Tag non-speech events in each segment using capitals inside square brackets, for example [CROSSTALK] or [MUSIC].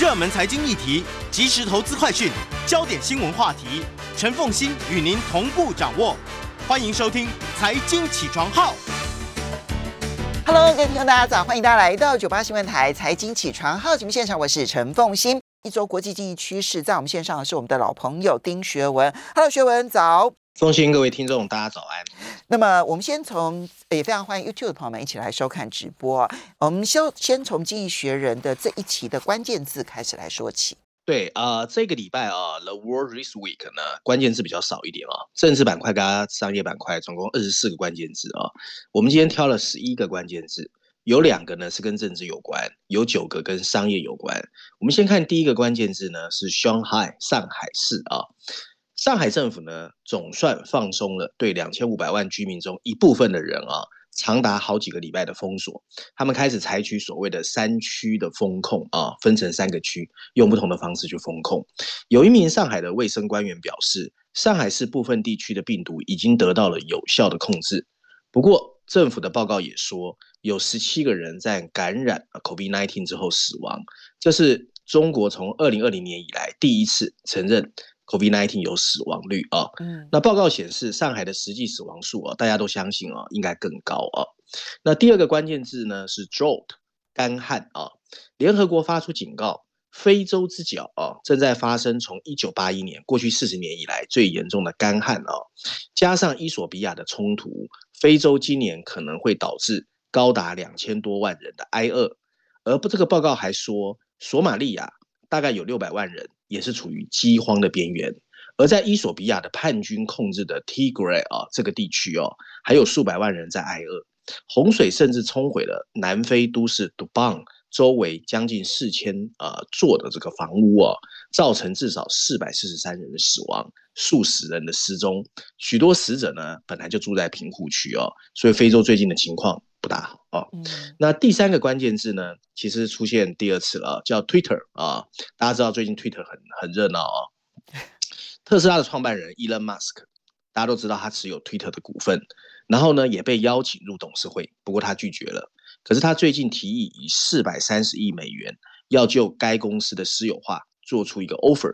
热门财经议题、即时投资快讯、焦点新闻话题，陈凤欣与您同步掌握。欢迎收听《财经起床号》。Hello，各位听众，大家早，欢迎大家来到九八新闻台财经起床号节目现场，我是陈凤欣。一周国际经济趋势，在我们线上的是我们的老朋友丁学文。Hello，学文早。奉新各位听众，大家早安。那么我们先从也非常欢迎 YouTube 的朋友们一起来收看直播。我们先先从《经济学人》的这一期的关键字开始来说起。对啊、呃，这个礼拜啊，《The World This Week》呢，关键字比较少一点啊。政治板块跟商业板块总共二十四个关键字啊。我们今天挑了十一个关键字，有两个呢是跟政治有关，有九个跟商业有关。我们先看第一个关键字呢是 Shanghai 上海市啊。上海政府呢，总算放松了对两千五百万居民中一部分的人啊，长达好几个礼拜的封锁。他们开始采取所谓的三区的风控啊，分成三个区，用不同的方式去风控。有一名上海的卫生官员表示，上海市部分地区的病毒已经得到了有效的控制。不过，政府的报告也说，有十七个人在感染 COVID-19 之后死亡，这是中国从二零二零年以来第一次承认。COVID-19 有死亡率啊，嗯，那报告显示上海的实际死亡数啊，大家都相信啊，应该更高啊。那第二个关键字呢是 drought，干旱啊。联合国发出警告，非洲之角啊正在发生从一九八一年过去四十年以来最严重的干旱啊，加上伊索比亚的冲突，非洲今年可能会导致高达两千多万人的挨饿。而不，这个报告还说，索马利亚大概有六百万人。也是处于饥荒的边缘，而在伊索比亚的叛军控制的 Tigray 啊这个地区哦，还有数百万人在挨饿。洪水甚至冲毁了南非都市杜邦周围将近四千呃座的这个房屋哦，造成至少四百四十三人的死亡，数十人的失踪。许多死者呢本来就住在贫户区哦，所以非洲最近的情况不大好哦。嗯那第三个关键字呢，其实出现第二次了，叫 Twitter 啊。大家知道最近 Twitter 很很热闹啊。特斯拉的创办人 Elon Musk，大家都知道他持有 Twitter 的股份，然后呢也被邀请入董事会，不过他拒绝了。可是他最近提议以四百三十亿美元，要就该公司的私有化做出一个 offer。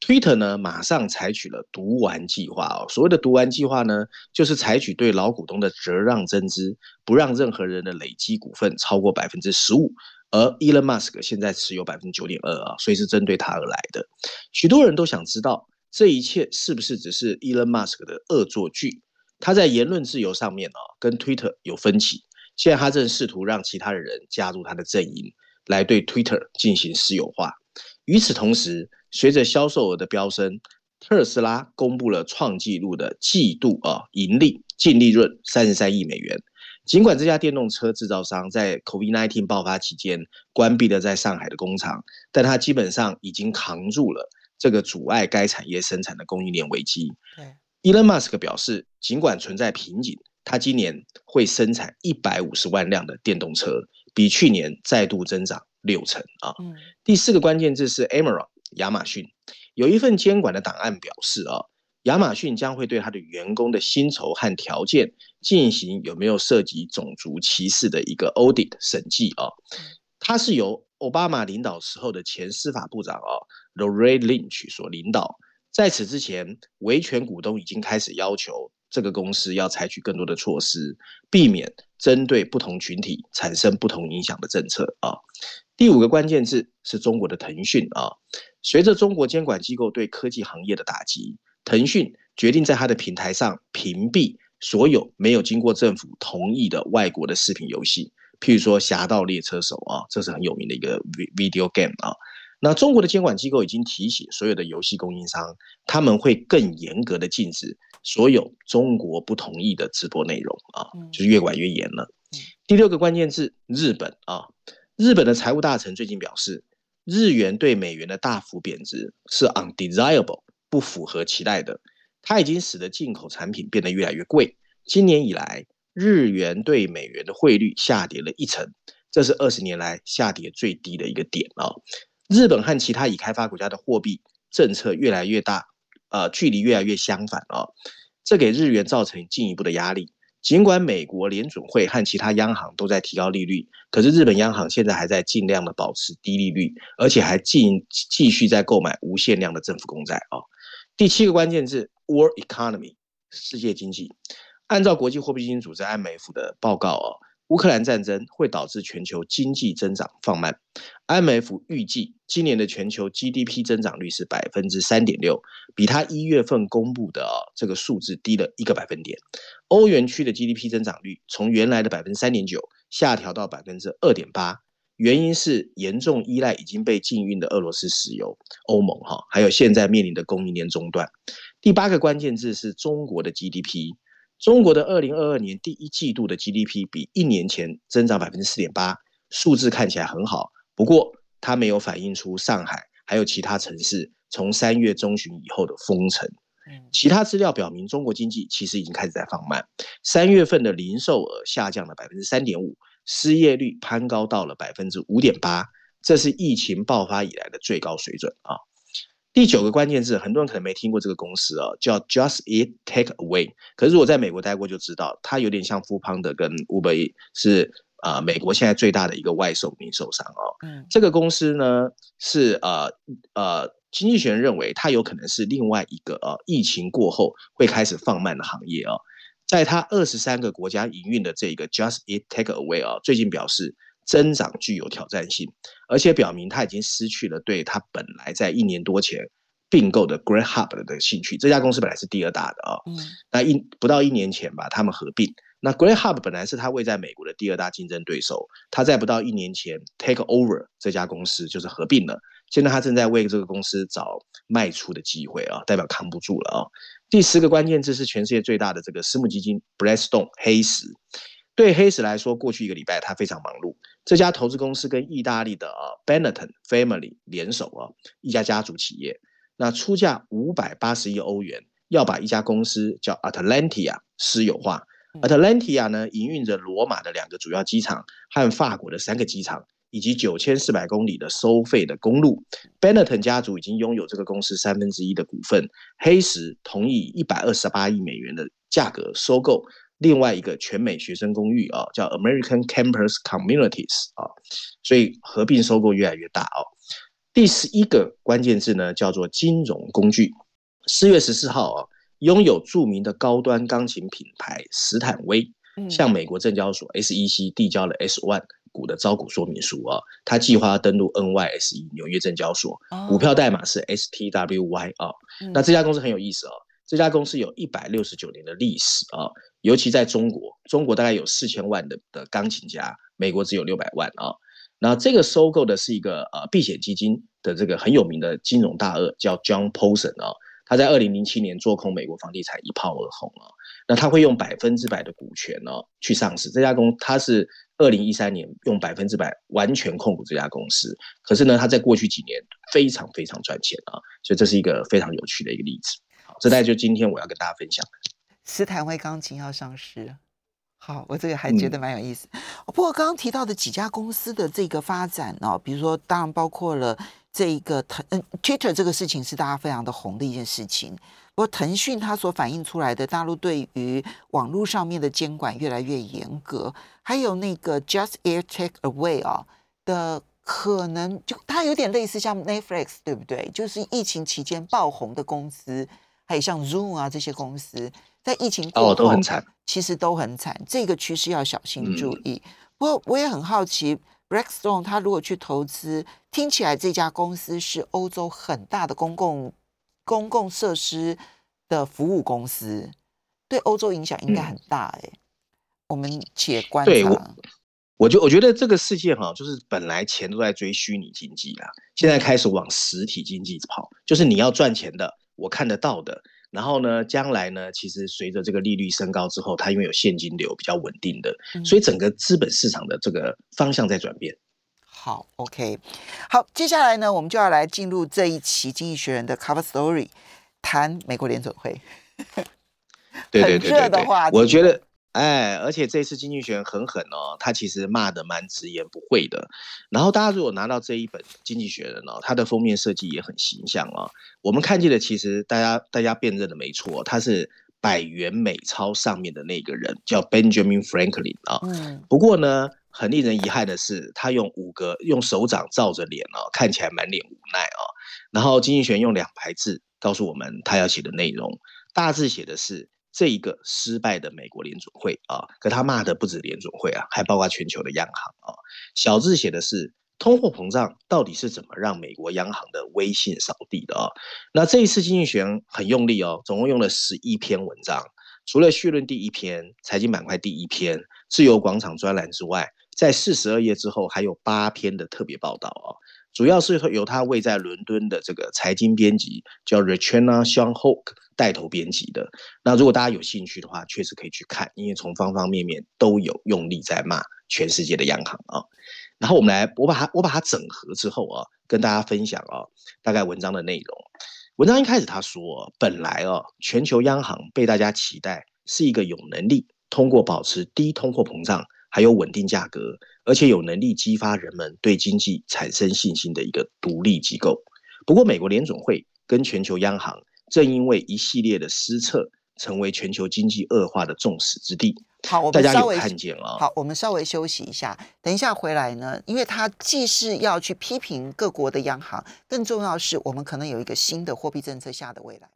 Twitter 呢，马上采取了毒丸计划哦。所谓的毒丸计划呢，就是采取对老股东的折让增资，不让任何人的累积股份超过百分之十五。而 Elon Musk 现在持有百分之九点二啊，所以是针对他而来的。许多人都想知道，这一切是不是只是 Elon Musk 的恶作剧？他在言论自由上面啊，跟 Twitter 有分歧。现在他正试图让其他的人加入他的阵营，来对 Twitter 进行私有化。与此同时，随着销售额的飙升，特斯拉公布了创纪录的季度啊盈利净利润三十三亿美元。尽管这家电动车制造商在 COVID-19 爆发期间关闭了在上海的工厂，但它基本上已经扛住了这个阻碍该产业生产的供应链危机。对，Elon Musk 表示，尽管存在瓶颈，他今年会生产一百五十万辆的电动车，比去年再度增长六成啊。嗯第四个关键字是 Amazon，亚马逊有一份监管的档案表示啊，亚马逊将会对他的员工的薪酬和条件进行有没有涉及种族歧视的一个 audit 审计啊。它是由奥巴马领导时候的前司法部长啊 Loretta Lynch 所领导。在此之前，维权股东已经开始要求这个公司要采取更多的措施，避免针对不同群体产生不同影响的政策啊。第五个关键字是中国的腾讯啊。随着中国监管机构对科技行业的打击，腾讯决定在它的平台上屏蔽所有没有经过政府同意的外国的视频游戏，譬如说《侠盗猎车手》啊，这是很有名的一个 video game 啊。那中国的监管机构已经提醒所有的游戏供应商，他们会更严格的禁止所有中国不同意的直播内容啊，就是越管越严了。第六个关键字，日本啊，日本的财务大臣最近表示，日元对美元的大幅贬值是 undesirable，不符合期待的。它已经使得进口产品变得越来越贵。今年以来，日元对美元的汇率下跌了一成，这是二十年来下跌最低的一个点啊。日本和其他已开发国家的货币政策越来越大，呃，距离越来越相反啊，这给日元造成进一步的压力。尽管美国联准会和其他央行都在提高利率，可是日本央行现在还在尽量的保持低利率，而且还继继续在购买无限量的政府公债啊。第七个关键字：world economy，世界经济。按照国际货币基金组织 IMF 的报告哦，乌克兰战争会导致全球经济增长放慢。IMF 预计今年的全球 GDP 增长率是百分之三点六，比它一月份公布的这个数字低了一个百分点。欧元区的 GDP 增长率从原来的百分之三点九下调到百分之二点八，原因是严重依赖已经被禁运的俄罗斯石油。欧盟哈，还有现在面临的供应链中断。第八个关键字是中国的 GDP。中国的二零二二年第一季度的 GDP 比一年前增长百分之四点八，数字看起来很好。不过，它没有反映出上海还有其他城市从三月中旬以后的封城。其他资料表明，中国经济其实已经开始在放慢。三月份的零售额下降了百分之三点五，失业率攀高到了百分之五点八，这是疫情爆发以来的最高水准啊。第九个关键字，很多人可能没听过这个公司哦，叫 Just Eat Take Away。可是如果在美国待过就知道，它有点像富邦的跟 Uber，是啊，美国现在最大的一个外售零售商哦。嗯，这个公司呢是呃呃，经济学人认为它有可能是另外一个呃疫情过后会开始放慢的行业哦。在它二十三个国家营运的这个 Just Eat Take Away 啊，最近表示。增长具有挑战性，而且表明他已经失去了对他本来在一年多前并购的 Great Hub 的兴趣。这家公司本来是第二大的啊，那一不到一年前吧，他们合并。那 Great Hub 本来是他位在美国的第二大竞争对手，他在不到一年前 take over 这家公司，就是合并了。现在他正在为这个公司找卖出的机会啊，代表扛不住了啊。第十个关键字是全世界最大的这个私募基金 Blackstone 黑石。对黑石来说，过去一个礼拜他非常忙碌。这家投资公司跟意大利的啊 Benetton Family 联手啊，一家家族企业，那出价五百八十亿欧元，要把一家公司叫 Atlantia 私有化。Atlantia 呢，营运着罗马的两个主要机场和法国的三个机场，以及九千四百公里的收费的公路。Benetton 家族已经拥有这个公司三分之一的股份。黑石同意一百二十八亿美元的价格收购。另外一个全美学生公寓啊，叫 American Campus Communities 啊，所以合并收购越来越大哦。第十一个关键字呢，叫做金融工具。四月十四号啊，拥有著名的高端钢琴品牌斯坦威，向美国证交所 SEC 递交了 S one 股的招股说明书啊，他计划登陆 NYSE 纽约证交所，股票代码是 STWY 啊。那这家公司很有意思啊。这家公司有一百六十九年的历史啊，尤其在中国，中国大概有四千万的的钢琴家，美国只有六百万啊。那这个收购的是一个呃避险基金的这个很有名的金融大鳄，叫 John Paulson 啊。他在二零零七年做空美国房地产一炮而红啊。那他会用百分之百的股权呢去上市这家公，他是二零一三年用百分之百完全控股这家公司。可是呢，他在过去几年非常非常赚钱啊，所以这是一个非常有趣的一个例子。好这大概就今天我要跟大家分享。斯坦威钢琴要上市，好，我这个还觉得蛮有意思。不过刚刚提到的几家公司的这个发展哦，比如说，当然包括了这一个腾嗯，Twitter 这个事情是大家非常的红的一件事情。不过腾讯它所反映出来的大陆对于网络上面的监管越来越严格，还有那个 Just Air Take Away 啊的可能，就它有点类似像 Netflix 对不对？就是疫情期间爆红的公司。还有像 Zoom 啊这些公司，在疫情过后，其实都很惨。这个趋势要小心注意。不过我也很好奇，Blackstone 他如果去投资，听起来这家公司是欧洲很大的公共公共设施的服务公司，对欧洲影响应该很大哎。我们且观察。我就我觉得这个世界哈，就是本来钱都在追虚拟经济啦，现在开始往实体经济跑，就是你要赚钱的。我看得到的，然后呢，将来呢，其实随着这个利率升高之后，它因为有现金流比较稳定的，所以整个资本市场的这个方向在转变。好，OK，好，接下来呢，我们就要来进入这一期《经济学人》的 Cover Story，谈美国联准会。对对 [LAUGHS] 对对对，我觉得。哎，而且这次经济学人很狠哦，他其实骂的蛮直言不讳的。然后大家如果拿到这一本经济学人哦，它的封面设计也很形象哦。我们看见的其实大家大家辨认的没错，他是百元美钞上面的那个人，叫 Benjamin Franklin 啊。嗯不过呢，很令人遗憾的是，他用五个用手掌照着脸哦，看起来满脸无奈哦。然后经济学人用两排字告诉我们他要写的内容，大致写的是这一个失败的美国联准会啊，可他骂的不止联准会啊，还包括全球的央行啊。小字写的是通货膨胀到底是怎么让美国央行的威信扫地的啊？那这一次经济学很用力哦，总共用了十一篇文章，除了序论第一篇、财经板块第一篇、自由广场专栏之外，在四十二页之后还有八篇的特别报道哦。主要是由他位在伦敦的这个财经编辑叫 Rachena Sean Hoke 带头编辑的。那如果大家有兴趣的话，确实可以去看，因为从方方面面都有用力在骂全世界的央行啊。然后我们来，我把它我把它整合之后啊，跟大家分享啊，大概文章的内容。文章一开始他说，本来啊，全球央行被大家期待是一个有能力通过保持低通货膨胀，还有稳定价格，而且有能力激发人们对经济产生信心的一个独立机构。不过，美国联总会跟全球央行正因为一系列的失策，成为全球经济恶化的众矢之的。好，我大家有们稍微看见啊？好，我们稍微休息一下，等一下回来呢，因为他既是要去批评各国的央行，更重要是我们可能有一个新的货币政策下的未来。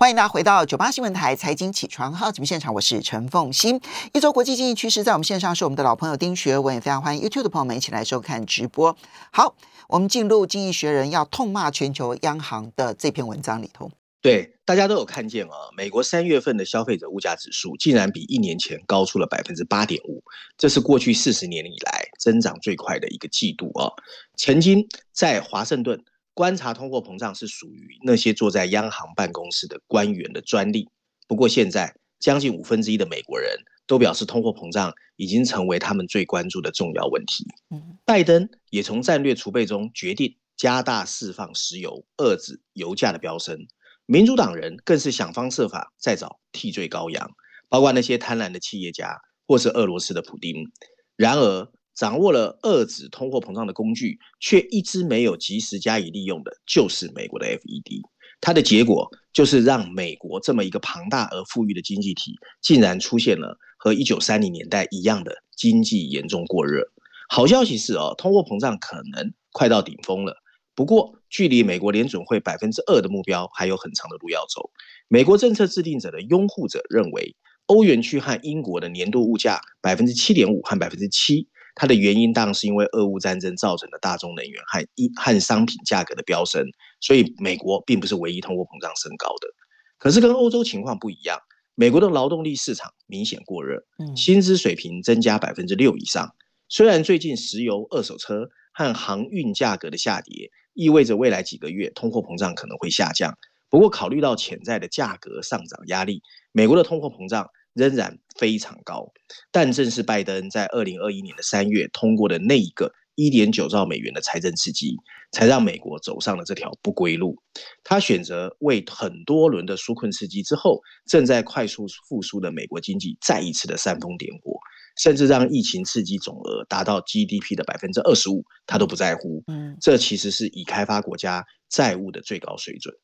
欢迎大家回到九八新闻台财经起床号节目现场，我是陈凤欣。一周国际经济趋势，在我们线上是我们的老朋友丁学文，也非常欢迎 YouTube 的朋友们一起来收看直播。好，我们进入《经济学人》要痛骂全球央行的这篇文章里头。对，大家都有看见啊，美国三月份的消费者物价指数竟然比一年前高出了百分之八点五，这是过去四十年以来增长最快的一个季度啊。曾经在华盛顿观察通货膨胀是属于那些坐在央行办公室的官员的专利，不过现在将近五分之一的美国人都表示通货膨胀已经成为他们最关注的重要问题。嗯拜登也从战略储备中决定加大释放石油，遏制油价的飙升。民主党人更是想方设法再找替罪羔羊，包括那些贪婪的企业家或是俄罗斯的普丁。然而，掌握了遏制通货膨胀的工具，却一直没有及时加以利用的，就是美国的 FED。它的结果就是让美国这么一个庞大而富裕的经济体，竟然出现了和一九三零年代一样的经济严重过热。好消息是哦，通货膨胀可能快到顶峰了。不过，距离美国联准会百分之二的目标还有很长的路要走。美国政策制定者的拥护者认为，欧元区和英国的年度物价百分之七点五和百分之七，它的原因当然是因为俄乌战争造成的大宗能源和一和商品价格的飙升，所以美国并不是唯一通货膨胀升高的。可是跟欧洲情况不一样，美国的劳动力市场明显过热，嗯薪资水平增加百分之六以上。虽然最近石油、二手车和航运价格的下跌，意味着未来几个月通货膨胀可能会下降。不过，考虑到潜在的价格上涨压力，美国的通货膨胀仍然非常高。但正是拜登在二零二一年的三月通过的那一个一点九兆美元的财政刺激，才让美国走上了这条不归路。他选择为很多轮的纾困刺激之后，正在快速复苏的美国经济再一次的煽风点火，甚至让疫情刺激总额达到 GDP 的百分之二十五，他都不在乎。嗯这其实是已开发国家债务的最高水准。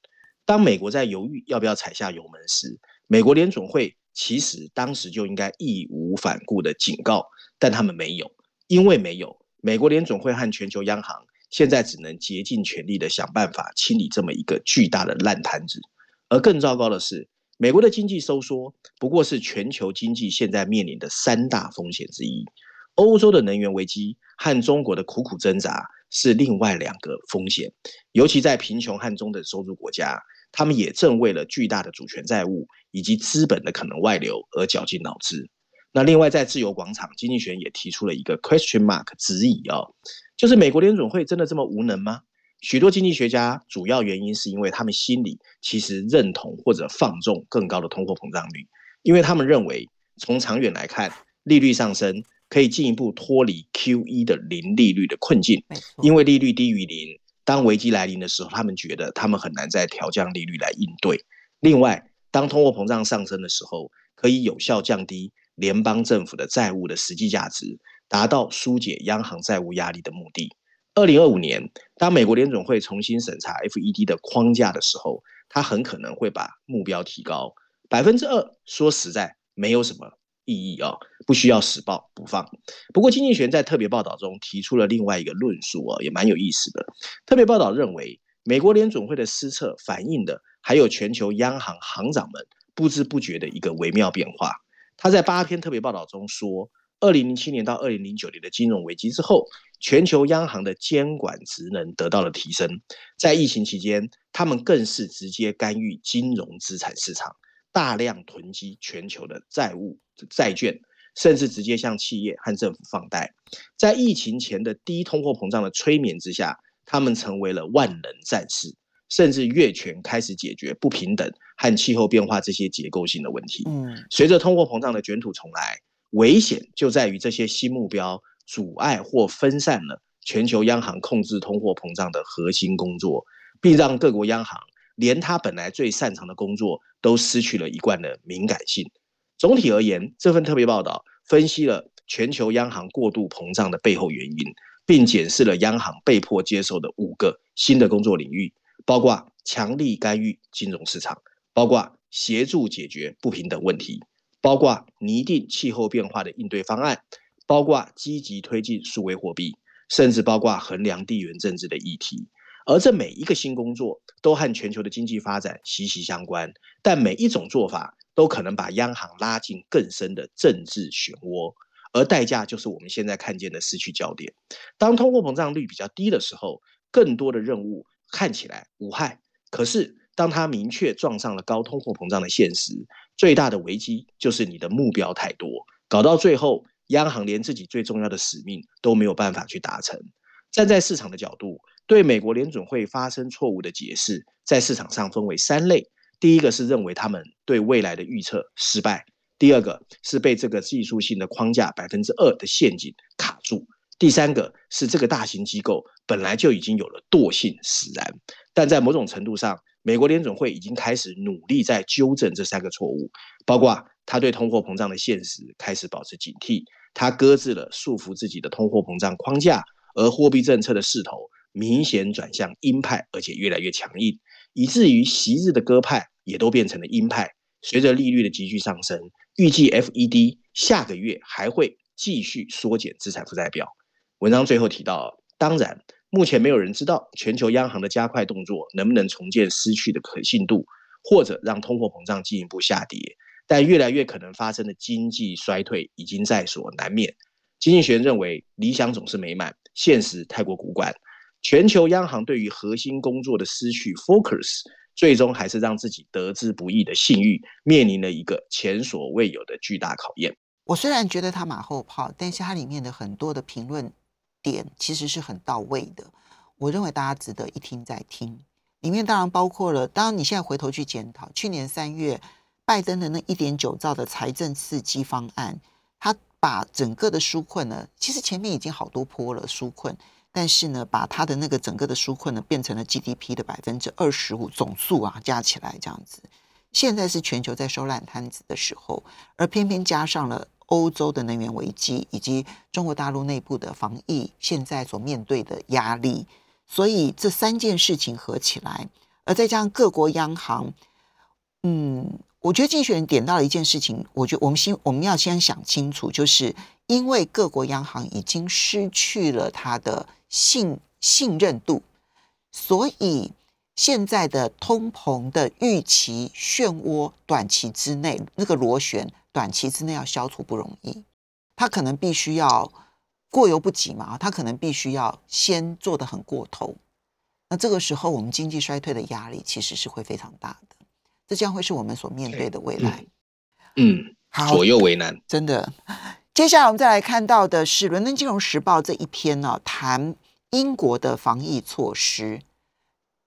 当美国在犹豫要不要踩下油门时，美国联总会其实当时就应该义无反顾的警告，但他们没有，因为没有，美国联总会和全球央行现在只能竭尽全力的想办法清理这么一个巨大的烂摊子。而更糟糕的是，美国的经济收缩不过是全球经济现在面临的三大风险之一。欧洲的能源危机和中国的苦苦挣扎是另外两个风险，尤其在贫穷和中等收入国家，他们也正为了巨大的主权债务以及资本的可能外流而绞尽脑汁。那另外，在自由广场，经济学也提出了一个 question mark 质疑哦，就是美国联准会真的这么无能吗？许多经济学家主要原因是因为他们心里其实认同或者放纵更高的通货膨胀率，因为他们认为从长远来看，利率上升可以进一步脱离 QE 的零利率的困境，因为利率低于零，当危机来临的时候，他们觉得他们很难再调降利率来应对。另外，当通货膨胀上升的时候，可以有效降低联邦政府的债务的实际价值，达到疏解央行债务压力的目的。二零二五年，当美国联总会重新审查 FED 的框架的时候，它很可能会把目标提高。百分之二，说实在没有什么意义啊，不需要死报不放。不过，经济学在特别报道中提出了另外一个论述啊，也蛮有意思的。特别报道认为，美国联准会的失策反映的还有全球央行行长们不知不觉的一个微妙变化。他在八篇特别报道中说，二零零七年到二零零九年的金融危机之后，全球央行的监管职能得到了提升。在疫情期间，他们更是直接干预金融资产市场。大量囤积全球的债务、债券，甚至直接向企业和政府放贷。在疫情前的低通货膨胀的催眠之下，他们成为了万能战士，甚至越权开始解决不平等和气候变化这些结构性的问题。嗯，随着通货膨胀的卷土重来，危险就在于这些新目标阻碍或分散了全球央行控制通货膨胀的核心工作，并让各国央行。连他本来最擅长的工作都失去了一贯的敏感性。总体而言，这份特别报道分析了全球央行过度膨胀的背后原因，并检视了央行被迫接受的五个新的工作领域，包括强力干预金融市场，包括协助解决不平等问题，包括拟定气候变化的应对方案，包括积极推进数位货币，甚至包括衡量地缘政治的议题。而这每一个新工作都和全球的经济发展息息相关，但每一种做法都可能把央行拉进更深的政治漩涡，而代价就是我们现在看见的失去焦点。当通货膨胀率比较低的时候，更多的任务看起来无害；可是当它明确撞上了高通货膨胀的现实，最大的危机就是你的目标太多，搞到最后，央行连自己最重要的使命都没有办法去达成。站在市场的角度。对美国联准会发生错误的解释，在市场上分为三类：第一个是认为他们对未来的预测失败；第二个是被这个技术性的框架百分之二的陷阱卡住；第三个是这个大型机构本来就已经有了惰性使然。但在某种程度上，美国联准会已经开始努力在纠正这三个错误，包括他对通货膨胀的现实开始保持警惕，他搁置了束缚自己的通货膨胀框架，而货币政策的势头。明显转向鹰派，而且越来越强硬，以至于昔日的鸽派也都变成了鹰派。随着利率的急剧上升，预计 FED 下个月还会继续缩减资产负债表。文章最后提到，当然，目前没有人知道全球央行的加快动作能不能重建失去的可信度，或者让通货膨胀进一步下跌。但越来越可能发生的经济衰退已经在所难免。经济学人认为，理想总是美满，现实太过古怪。全球央行对于核心工作的失去 focus，最终还是让自己得之不易的信誉面临了一个前所未有的巨大考验。我虽然觉得他马后炮，但是它里面的很多的评论点其实是很到位的。我认为大家值得一听再听。里面当然包括了，当你现在回头去检讨，去年三月拜登的那一点九兆的财政刺激方案，他把整个的纾困呢，其实前面已经好多波了纾困。但是呢，把它的那个整个的纾困呢，变成了 GDP 的百分之二十五总数啊，加起来这样子。现在是全球在收烂摊子的时候，而偏偏加上了欧洲的能源危机，以及中国大陆内部的防疫现在所面对的压力，所以这三件事情合起来，而再加上各国央行，嗯。我觉得竞选人点到了一件事情，我觉得我们先我们要先想清楚，就是因为各国央行已经失去了它的信信任度，所以现在的通膨的预期漩涡，短期之内那个螺旋，短期之内要消除不容易，它可能必须要过犹不及嘛，它可能必须要先做的很过头，那这个时候我们经济衰退的压力其实是会非常大的。这将会是我们所面对的未来。嗯，好，左右为难，真的。接下来我们再来看到的是《伦敦金融时报》这一篇呢，谈英国的防疫措施。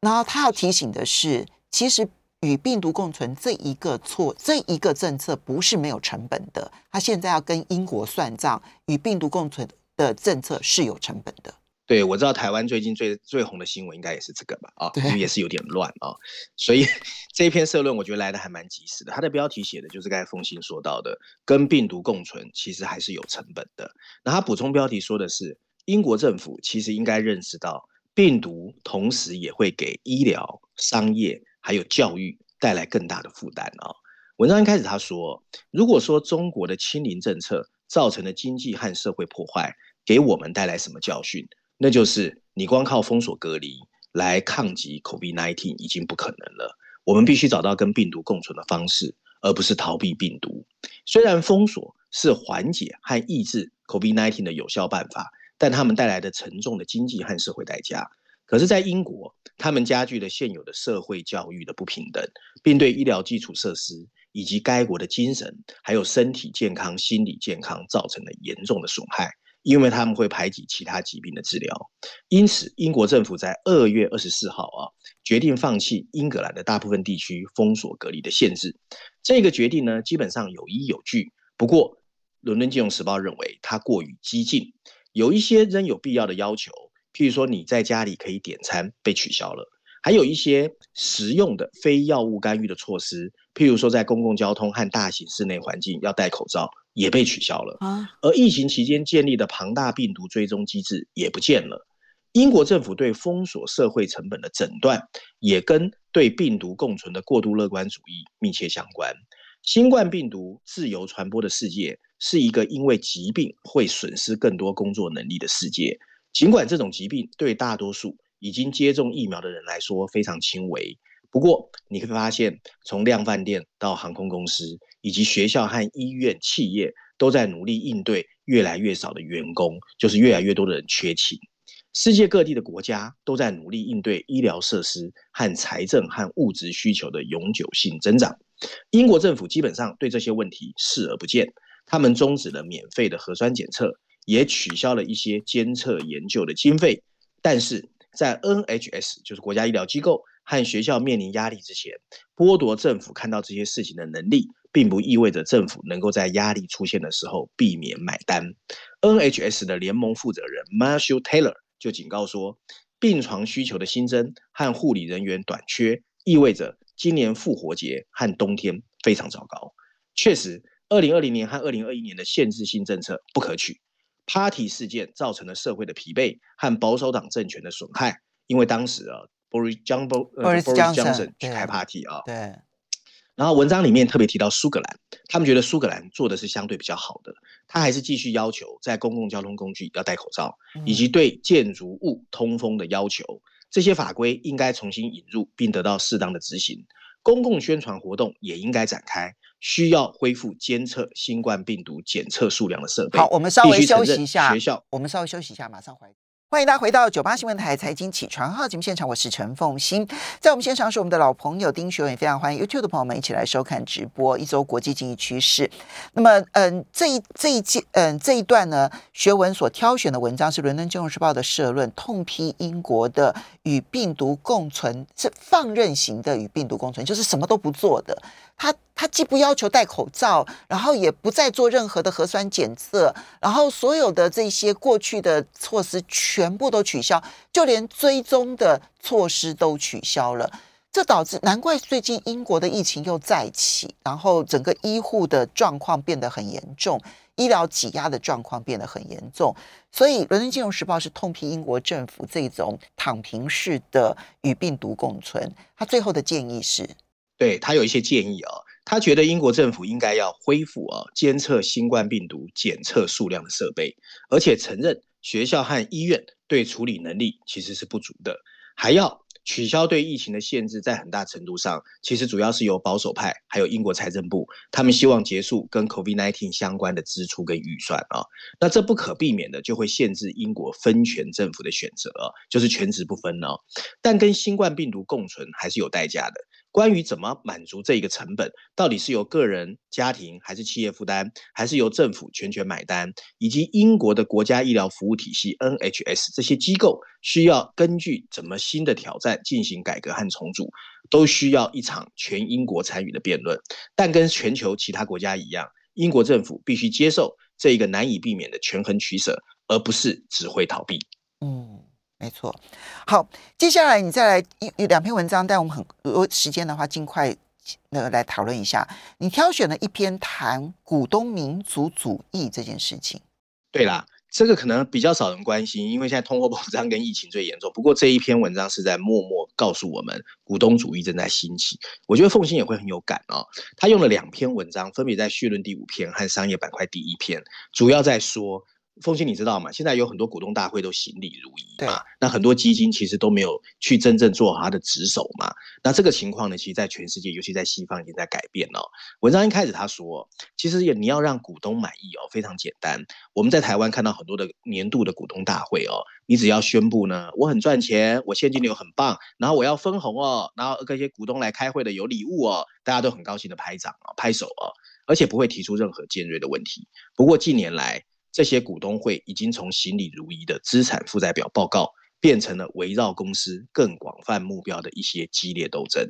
然后他要提醒的是，其实与病毒共存这一个措，这一个政策不是没有成本的。他现在要跟英国算账，与病毒共存的政策是有成本的。对，我知道台湾最近最最红的新闻应该也是这个吧？啊，因为也是有点乱啊，所以这一篇社论我觉得来的还蛮及时的。它的标题写的就是刚才凤欣说到的，跟病毒共存其实还是有成本的。那他补充标题说的是，英国政府其实应该认识到，病毒同时也会给医疗、商业还有教育带来更大的负担啊。文章一开始他说，如果说中国的清零政策造成的经济和社会破坏，给我们带来什么教训？那就是你光靠封锁隔离来抗击 COVID-19 已经不可能了。我们必须找到跟病毒共存的方式，而不是逃避病毒。虽然封锁是缓解和抑制 COVID-19 的有效办法，但他们带来的沉重的经济和社会代价。可是，在英国，他们加剧了现有的社会教育的不平等，并对医疗基础设施以及该国的精神还有身体健康、心理健康造成了严重的损害，因为他们会排挤其他疾病的治疗。因此，英国政府在二月二十四号啊，决定放弃英格兰的大部分地区封锁隔离的限制。这个决定呢，基本上有依有据。不过，《伦敦金融时报》认为它过于激进，有一些仍有必要的要求。譬如说，你在家里可以点餐被取消了，还有一些实用的非药物干预的措施，譬如说在公共交通和大型室内环境要戴口罩也被取消了啊。而疫情期间建立的庞大病毒追踪机制也不见了。英国政府对封锁社会成本的诊断，也跟对病毒共存的过度乐观主义密切相关。新冠病毒自由传播的世界，是一个因为疾病会损失更多工作能力的世界。尽管这种疾病对大多数已经接种疫苗的人来说非常轻微，不过你会发现，从量饭店到航空公司，以及学校和医院、企业都在努力应对越来越少的员工，就是越来越多的人缺勤。世界各地的国家都在努力应对医疗设施和财政和物质需求的永久性增长。英国政府基本上对这些问题视而不见，他们终止了免费的核酸检测。也取消了一些监测研究的经费，但是在 NHS 就是国家医疗机构和学校面临压力之前，剥夺政府看到这些事情的能力，并不意味着政府能够在压力出现的时候避免买单。NHS 的联盟负责人 Marshall Taylor 就警告说，病床需求的新增和护理人员短缺，意味着今年复活节和冬天非常糟糕。确实，二零二零年和二零二一年的限制性政策不可取。Party 事件造成了社会的疲惫和保守党政权的损害，因为当时啊，Boris Johnson 去开 Party 啊，对。然后文章里面特别提到苏格兰，他们觉得苏格兰做的是相对比较好的，他还是继续要求在公共交通工具要戴口罩，以及对建筑物通风的要求，这些法规应该重新引入并得到适当的执行。公共宣传活动也应该展开。需要恢复监测新冠病毒检测数量的设备。好，我们稍微休息一下。学校，我们稍微休息一下，马上回来。欢迎大家回到九八新闻台财经起床号节目现场，我是陈凤欣，在我们现场是我们的老朋友丁学文，非常欢迎 YouTube 的朋友们一起来收看直播一周国际经济趋势。那么，嗯，这一这一季，嗯，这一段呢，学文所挑选的文章是《伦敦金融时报》的社论，痛批英国的与病毒共存是放任型的与病毒共存，就是什么都不做的。他他既不要求戴口罩，然后也不再做任何的核酸检测，然后所有的这些过去的措施全部都取消，就连追踪的措施都取消了。这导致难怪最近英国的疫情又再起，然后整个医护的状况变得很严重，医疗挤压的状况变得很严重。所以《伦敦金融时报》是痛批英国政府这种躺平式的与病毒共存。他最后的建议是。对他有一些建议啊，他觉得英国政府应该要恢复啊监测新冠病毒检测数量的设备，而且承认学校和医院对处理能力其实是不足的，还要取消对疫情的限制，在很大程度上其实主要是由保守派还有英国财政部他们希望结束跟 COVID-19 相关的支出跟预算啊，那这不可避免的就会限制英国分权政府的选择，就是全职不分哦，但跟新冠病毒共存还是有代价的。关于怎么满足这一个成本，到底是由个人、家庭还是企业负担，还是由政府全权买单，以及英国的国家医疗服务体系 NHS 这些机构需要根据怎么新的挑战进行改革和重组，都需要一场全英国参与的辩论。但跟全球其他国家一样，英国政府必须接受这一个难以避免的权衡取舍，而不是只会逃避。嗯。没错，好，接下来你再来一两篇文章，但我们很多时间的话，尽快那个来讨论一下。你挑选了一篇谈股东民族主义这件事情。对啦，这个可能比较少人关心，因为现在通货膨胀跟疫情最严重。不过这一篇文章是在默默告诉我们，股东主义正在兴起。我觉得凤新也会很有感哦。他用了两篇文章，分别在序论第五篇和商业板块第一篇，主要在说。凤鑫，你知道吗？现在有很多股东大会都行礼如仪嘛，那很多基金其实都没有去真正做好他的职守嘛。那这个情况呢，其实在全世界，尤其在西方已经在改变了。文章一开始他说，其实也你要让股东满意哦，非常简单。我们在台湾看到很多的年度的股东大会哦，你只要宣布呢，我很赚钱，我现金流很棒，然后我要分红哦，然后这些股东来开会的有礼物哦，大家都很高兴的拍掌哦，拍手哦，而且不会提出任何尖锐的问题。不过近年来，这些股东会已经从行礼如仪的资产负债表报告，变成了围绕公司更广泛目标的一些激烈斗争。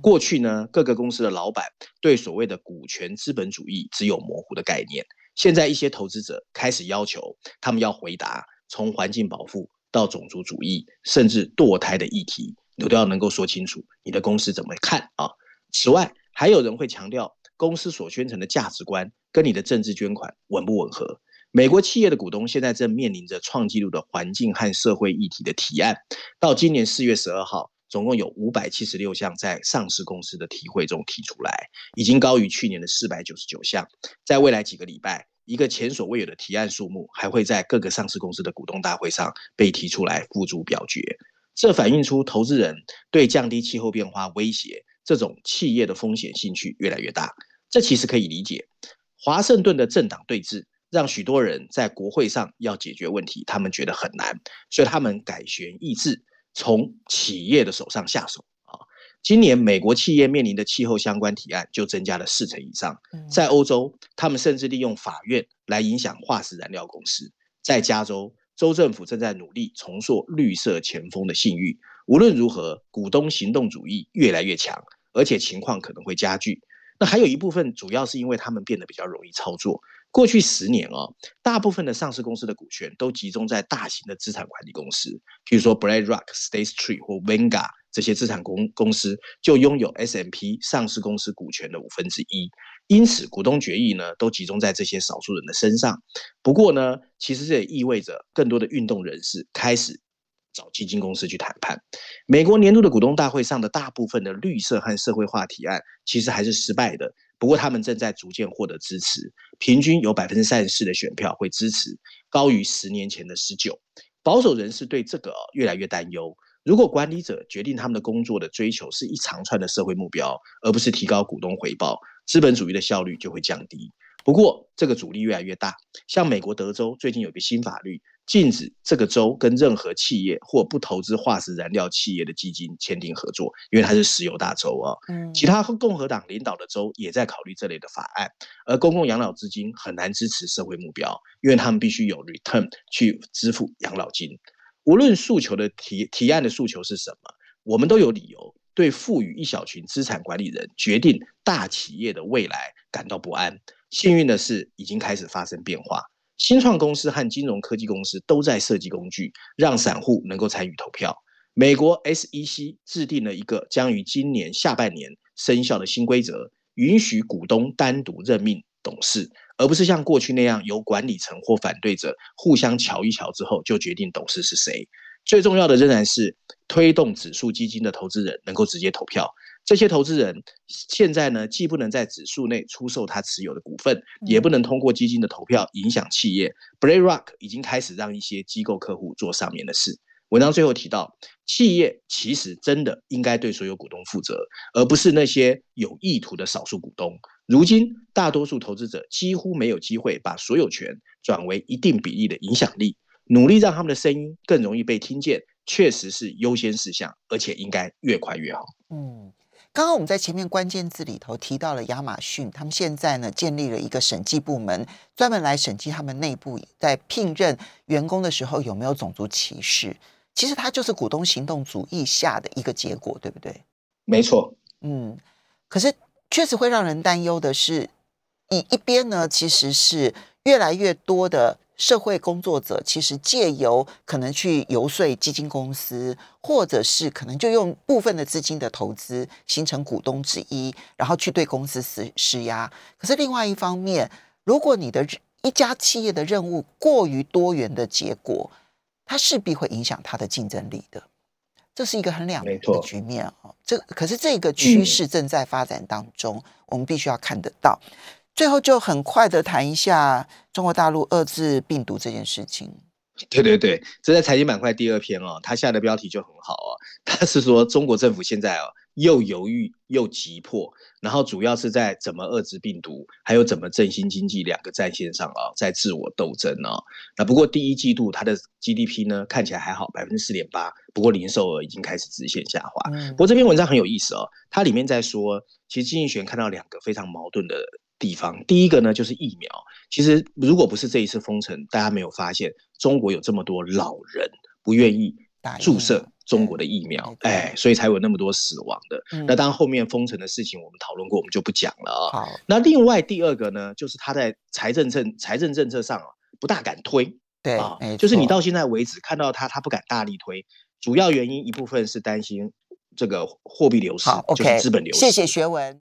过去呢，各个公司的老板对所谓的股权资本主义只有模糊的概念。现在一些投资者开始要求他们要回答从环境保护到种族主义，甚至堕胎的议题，你都要能够说清楚你的公司怎么看啊。此外，还有人会强调公司所宣称的价值观跟你的政治捐款吻不吻合。美国企业的股东现在正面临着创纪录的环境和社会议题的提案。到今年四月十二号，总共有五百七十六项在上市公司的提会中提出来，已经高于去年的四百九十九项。在未来几个礼拜，一个前所未有的提案数目还会在各个上市公司的股东大会上被提出来付诸表决。这反映出投资人对降低气候变化威胁这种企业的风险兴趣越来越大。这其实可以理解，华盛顿的政党对峙。让许多人在国会上要解决问题，他们觉得很难，所以他们改弦易帜，从企业的手上下手啊。今年美国企业面临的气候相关提案就增加了四成以上。在欧洲，他们甚至利用法院来影响化石燃料公司。在加州，州政府正在努力重塑绿色前锋的信誉。无论如何，股东行动主义越来越强，而且情况可能会加剧。那还有一部分主要是因为他们变得比较容易操作。过去十年哦，大部分的上市公司的股权都集中在大型的资产管理公司，比如说 BlackRock、State Street 或 Vanguard 这些资产公公司就拥有 S&P 上市公司股权的五分之一，因此股东决议呢都集中在这些少数人的身上。不过呢，其实这也意味着更多的运动人士开始找基金公司去谈判。美国年度的股东大会上的大部分的绿色和社会化提案其实还是失败的。不过，他们正在逐渐获得支持，平均有百分之三十四的选票会支持，高于十年前的十九。保守人士对这个越来越担忧。如果管理者决定他们的工作的追求是一长串的社会目标，而不是提高股东回报，资本主义的效率就会降低。不过，这个阻力越来越大。像美国德州最近有个新法律。禁止这个州跟任何企业或不投资化石燃料企业的基金签订合作，因为它是石油大州啊。嗯，其他共和党领导的州也在考虑这类的法案，而公共养老资金很难支持社会目标，因为他们必须有 return 去支付养老金。无论诉求的提提案的诉求是什么，我们都有理由对赋予一小群资产管理人决定大企业的未来感到不安。幸运的是，已经开始发生变化。新创公司和金融科技公司都在设计工具，让散户能够参与投票。美国 SEC 制定了一个将于今年下半年生效的新规则，允许股东单独任命董事，而不是像过去那样由管理层或反对者互相瞧一瞧之后就决定董事是谁。最重要的仍然是推动指数基金的投资人能够直接投票。这些投资人现在呢，既不能在指数内出售他持有的股份，也不能通过基金的投票影响企业。BlackRock 已经开始让一些机构客户做上面的事。文章最后提到，企业其实真的应该对所有股东负责，而不是那些有意图的少数股东。如今，大多数投资者几乎没有机会把所有权转为一定比例的影响力。努力让他们的声音更容易被听见，确实是优先事项，而且应该越快越好。嗯。刚刚我们在前面关键字里头提到了亚马逊，他们现在呢建立了一个审计部门，专门来审计他们内部在聘任员工的时候有没有种族歧视。其实它就是股东行动主义下的一个结果，对不对？没错。嗯，可是确实会让人担忧的是，一一边呢其实是越来越多的。社会工作者其实借由可能去游说基金公司，或者是可能就用部分的资金的投资形成股东之一，然后去对公司施施压。可是另外一方面，如果你的一家企业的任务过于多元的结果，它势必会影响它的竞争力的。这是一个很两难的局面哦。这可是这个趋嗯势正在发展当中，我们必须要看得到。最后就很快的谈一下中国大陆遏制病毒这件事情。对对对，这在财经板块第二篇哦，他下的标题就很好哦，[LAUGHS] 他是说中国政府现在哦又犹豫又急迫，然后主要是在怎么遏制病毒，还有怎么振兴经济两个战线上啊、在自我斗争哦。那不过第一季度它的 GDP 呢看起来还好，百分之四点八，不过零售额已经开始直线下滑。嗯不过这篇文章很有意思哦，它里面在说，其实经济学看到两个非常矛盾的地方。第一个呢，就是疫苗。其实如果不是这一次封城，大家没有发现中国有这么多老人不愿意注射中国的疫苗，哎，所以才有那么多死亡的。嗯那当然后面封城的事情我们讨论过，我们就不讲了啊、好，那另外第二个呢，就是他在财政政财政政策上啊不大敢推。对啊，就是你到现在为止看到他，他不敢大力推，主要原因一部分是担心这个货币流失好，就是资本流失。谢谢学文。